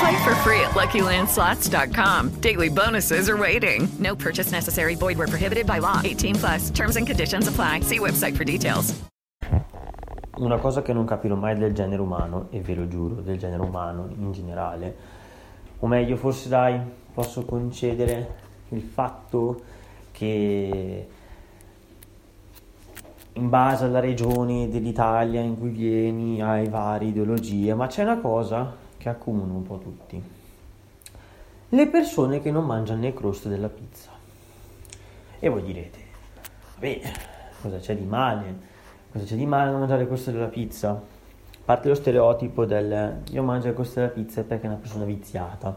Play for free at LuckyLandSlots.com. Daily bonuses are waiting. No purchase necessary. Void where prohibited by law. 18 plus. Terms and conditions apply. See website for details. Una cosa che non capirò mai del genere umano, e ve lo giuro, del genere umano in generale, o meglio, forse dai, posso concedere il fatto che in base alla regione dell'Italia in cui vieni hai varie ideologie, ma c'è una cosa che accomuna un po' tutti. Le persone che non mangiano le croste della pizza. E voi direte, vabbè, cosa c'è di male? Cosa c'è di male a mangiare le croste della pizza? Parte lo stereotipo del io mangio le croste della pizza perché è una persona viziata.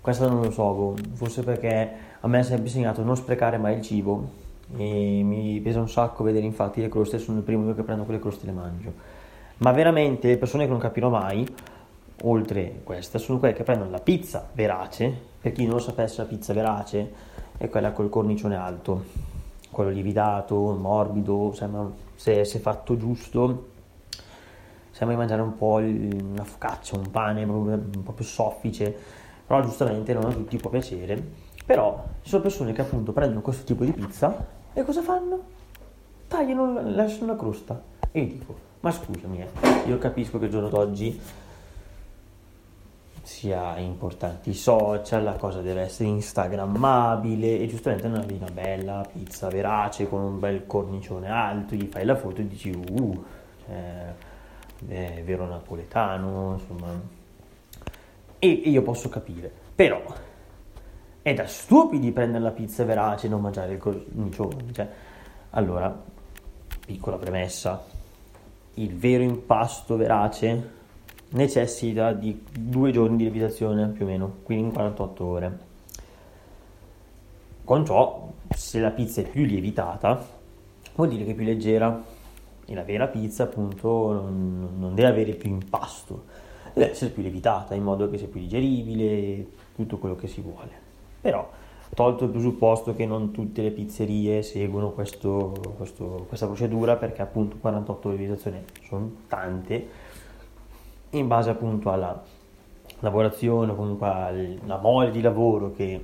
Questo non lo so, boh, forse perché a me è sempre insegnato non sprecare mai il cibo e mi pesa un sacco vedere infatti le croste, sono il primo io che prendo quelle croste e le mangio. Ma veramente le persone che non capirò mai oltre questa sono quelle che prendono la pizza verace, per chi non lo sapesse la pizza verace è quella col cornicione alto, quello lievitato, morbido, se, se fatto giusto sembra di mangiare un po' una focaccia, un pane po' più soffice, però giustamente non a tutti può piacere, però ci sono persone che appunto prendono questo tipo di pizza e cosa fanno? Tagliano, lasciano la crosta e io dico, ma scusami, eh, io capisco che il giorno d'oggi sia importanti i social, la cosa deve essere instagrammabile e giustamente una bella pizza verace con un bel cornicione alto, gli fai la foto e dici uh, cioè, è vero napoletano, insomma. E, e io posso capire, però è da stupidi prendere la pizza verace e non mangiare il cornicione. Cioè, allora, piccola premessa, il vero impasto verace necessita di due giorni di lievitazione più o meno, quindi in 48 ore. Con ciò, se la pizza è più lievitata, vuol dire che è più leggera e la vera pizza appunto non, deve avere più impasto, deve essere più lievitata in modo che sia più digeribile, tutto quello che si vuole. Però, tolto il presupposto che non tutte le pizzerie seguono questo, questo, questa procedura perché appunto 48 ore di lievitazione sono tante, in base appunto alla lavorazione o comunque alla mole di lavoro che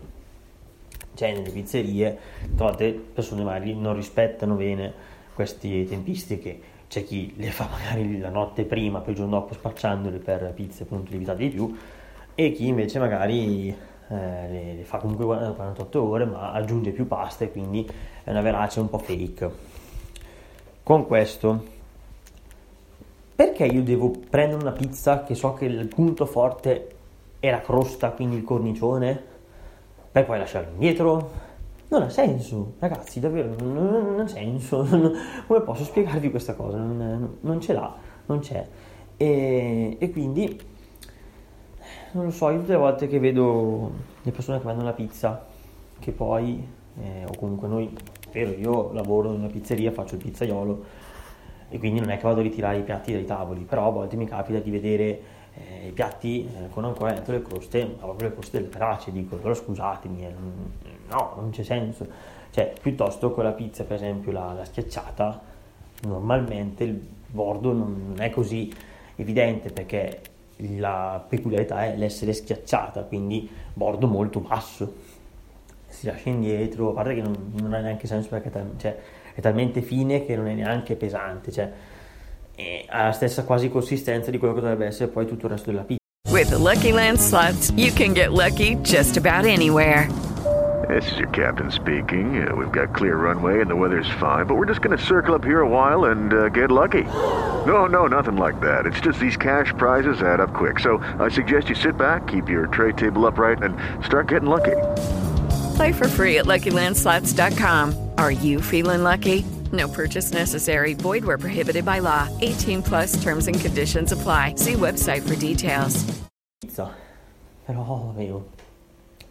c'è nelle pizzerie, tante persone magari non rispettano bene queste tempistiche. C'è chi le fa magari la notte prima, poi il giorno dopo spacciandole per pizze appunto lievitate di più, e chi invece magari eh, le, le, fa comunque 48 ore ma aggiunge più pasta e quindi è una verace un po' fake. Con questo perché io devo prendere una pizza che so che il punto forte è la crosta, quindi il cornicione, per poi lasciarla indietro? Non ha senso, ragazzi, davvero, non, non ha senso. Come posso spiegarvi questa cosa? Non, non ce l'ha, non c'è. E, e, quindi, non lo so, io tutte le volte che vedo le persone che vendono la pizza, che poi, eh, o comunque noi, vero, io lavoro in una pizzeria, faccio il pizzaiolo, e quindi non è che vado a ritirare i piatti dai tavoli, però a volte mi capita di vedere eh, i piatti eh, con ancora dentro le croste, proprio le croste del brace, dico, allora scusatemi, eh, no, non c'è senso. Cioè, piuttosto con la pizza, per esempio, la, la schiacciata, Normalmente il bordo non è così evidente perché la peculiarità è l'essere schiacciata, quindi bordo molto basso. Si lascia indietro, a parte che non, non ha neanche senso perché cioè, è talmente fine che non è neanche pesante, cioè, ha la stessa quasi consistenza di quello che dovrebbe essere poi tutto il resto della pizza. With the Lucky Land slots, you can get lucky just about anywhere. This is your captain speaking. Uh, we've got clear runway and the weather's fine, but we're just going to circle up here a while and uh, get lucky. No, no, nothing like that. It's just these cash prizes add up quick. So I suggest you sit back, keep your tray table upright, and start getting lucky. Play for free at LuckyLandSlots.com. Are you feeling lucky? No purchase necessary. Void where prohibited by law. 18 plus terms and conditions apply. See website for details. Pizza. Però, amico,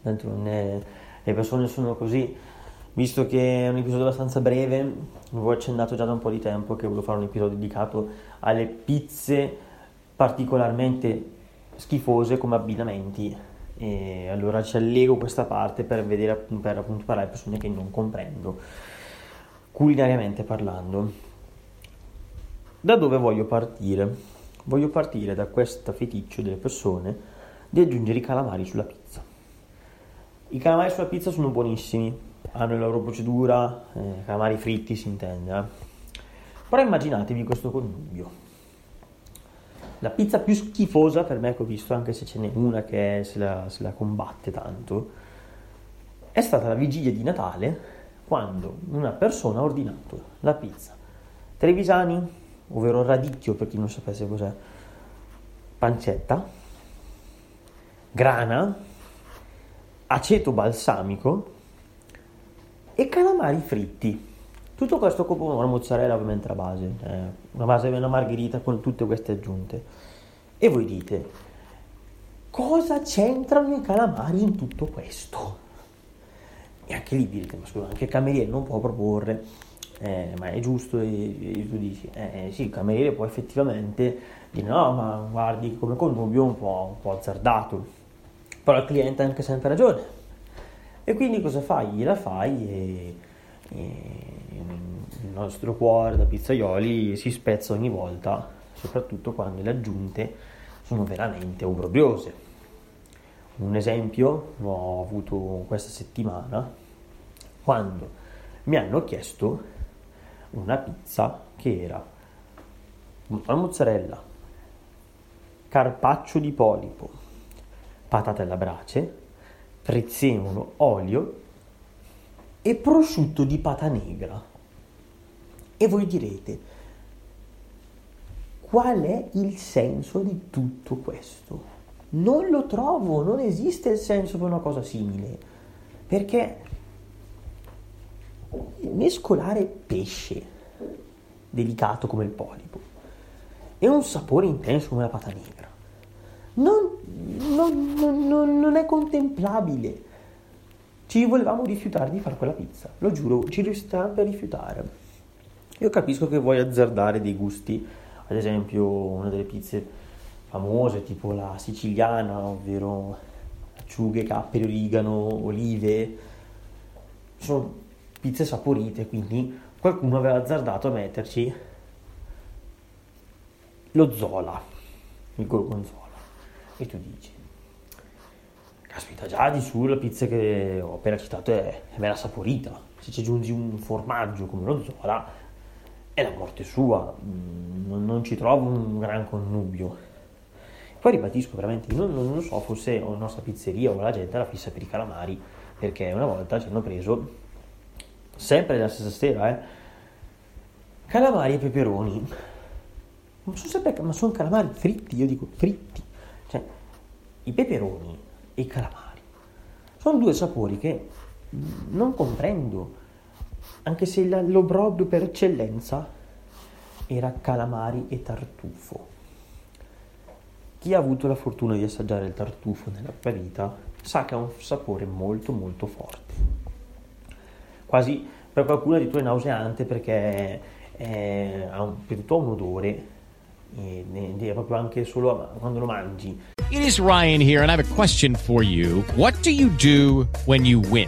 tanto non è... le persone sono così. Visto che è un episodio abbastanza breve, avevo accennato già da un po' di tempo che volevo fare un episodio dedicato alle pizze particolarmente schifose come abbinamenti. E allora ci allego questa parte per vedere per appunto parlare a persone che non comprendo, culinariamente parlando. Da dove voglio partire? Voglio partire da questo feticcio delle persone di aggiungere i calamari sulla pizza. I calamari sulla pizza sono buonissimi, hanno la loro procedura, eh, calamari fritti si intende. Eh. Però immaginatevi questo connubio. La pizza più schifosa per me che ho visto, anche se ce n'è una che se la, se la combatte tanto, è stata la vigilia di Natale quando una persona ha ordinato la pizza Trevisani, ovvero radicchio per chi non sapesse cos'è, pancetta, grana, aceto balsamico e calamari fritti. Tutto questo con una mozzarella ovviamente la base, eh, una base una margherita con tutte queste aggiunte. E voi dite, cosa c'entrano i calamari in tutto questo? E anche lì direte, ma scusa, anche il cameriere non può proporre, eh, ma è giusto, e, e tu dici, eh, sì, il cameriere può effettivamente dire, no, ma guardi come connubio un po', un po' azzardato però il cliente ha anche sempre ragione. E quindi cosa fai? Gliela fai e, e il nostro cuore da pizzaioli si spezza ogni volta, soprattutto quando le aggiunte sono veramente obbrobriose. Un esempio l'ho avuto questa settimana quando mi hanno chiesto una pizza che era una mozzarella, carpaccio di polipo, patate alla brace, prezzemolo, olio e prosciutto di pata negra. E voi direte, qual è il senso di tutto questo? Non lo trovo, non esiste il senso per una cosa simile, perché mescolare pesce delicato come il polipo e un sapore intenso come la pata negra non, non, non, non è contemplabile. Ci volevamo rifiutare di fare quella pizza, lo giuro, ci riusciamo per rifiutare. Io capisco che vuoi azzardare dei gusti, ad esempio una delle pizze famose, tipo la siciliana, ovvero acciughe, capperi, origano, olive, sono pizze saporite, quindi qualcuno aveva azzardato a metterci lo zola, il gorgonzola. E tu dici, caspita, già di su la pizza che ho appena citato è, è bella saporita. Se ci aggiungi un formaggio come lo Zola, è la morte sua, mm, non, non ci trovo un gran connubio. Poi ribadisco veramente, non, non lo so, forse la nostra pizzeria o la gente la fissa per i calamari, perché una volta ci hanno preso, sempre la stessa sera, eh, calamari e peperoni. Non so se ma sono calamari fritti, io dico fritti i peperoni e i calamari. Sono due sapori che non comprendo, anche se l'obrobrio per eccellenza era calamari e tartufo. Chi ha avuto la fortuna di assaggiare il tartufo nella vita sa che ha un sapore molto molto forte. Quasi per qualcuno addirittura è nauseante perché ha un, un odore e è proprio anche solo quando lo mangi It is Ryan here, and I have a question for you. What do you do when you win?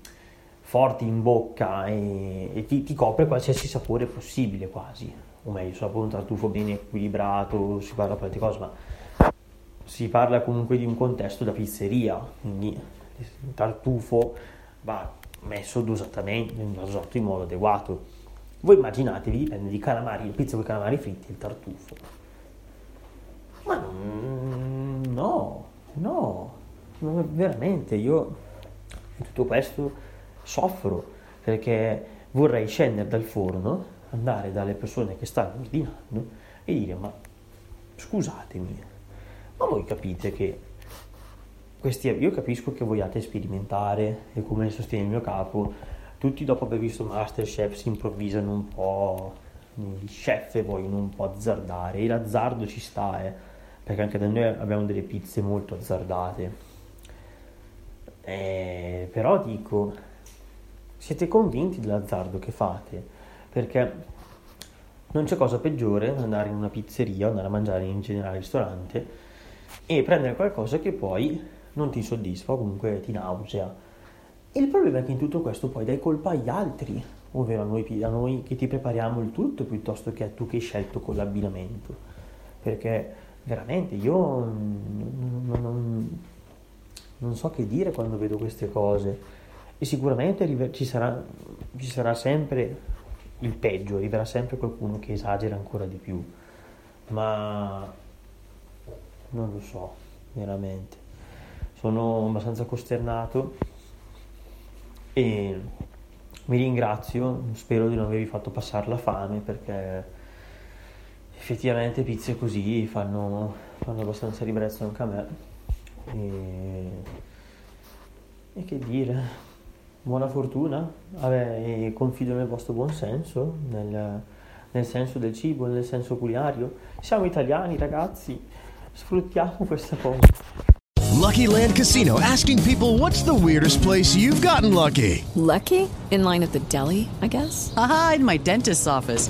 forte in bocca e, e ti, ti, copre qualsiasi sapore possibile quasi, o meglio, sarà un tartufo ben equilibrato, si parla di cose, ma si parla comunque di un contesto da pizzeria, quindi il tartufo va messo dosatamente, dosato in modo adeguato. Voi immaginatevi, di calamari, il pizza con i calamari fritti e il tartufo. Ma non, no, no, veramente, io tutto questo soffro perché vorrei scendere dal forno, andare dalle persone che stanno ordinando e dire ma scusatemi, ma voi capite che questi, io capisco che vogliate sperimentare e come sostiene il mio capo, tutti dopo aver visto Masterchef si improvvisano un po' gli chef vogliono un po' azzardare e l'azzardo ci sta, eh, perché anche da noi abbiamo delle pizze molto azzardate. Eh, però dico, siete convinti dell'azzardo che fate, perché non c'è cosa peggiore andare in una pizzeria, andare a mangiare in generale al ristorante e prendere qualcosa che poi non ti soddisfa o comunque ti nausea. Il problema è che in tutto questo poi dai colpa agli altri, ovvero a noi, a noi che ti prepariamo il tutto piuttosto che a tu che hai scelto con l'abbinamento. Perché veramente io non, non, non so che dire quando vedo queste cose e sicuramente ci sarà, ci sarà sempre il peggio, arriverà sempre qualcuno che esagera ancora di più, ma non lo so, veramente. Sono abbastanza costernato e mi ringrazio, spero di non avervi fatto passare la fame perché effettivamente pizze così fanno, fanno abbastanza ribrezzo anche a me. E, e che dire, buona fortuna Vabbè, e confido nel vostro buon senso, nel, nel senso del cibo, nel senso culinario. Siamo italiani ragazzi, sfruttiamo questa cosa. Lucky Land Casino asking people what's the weirdest place you've gotten lucky? Lucky? In line at the deli, I guess? Aha, in my dentist's office.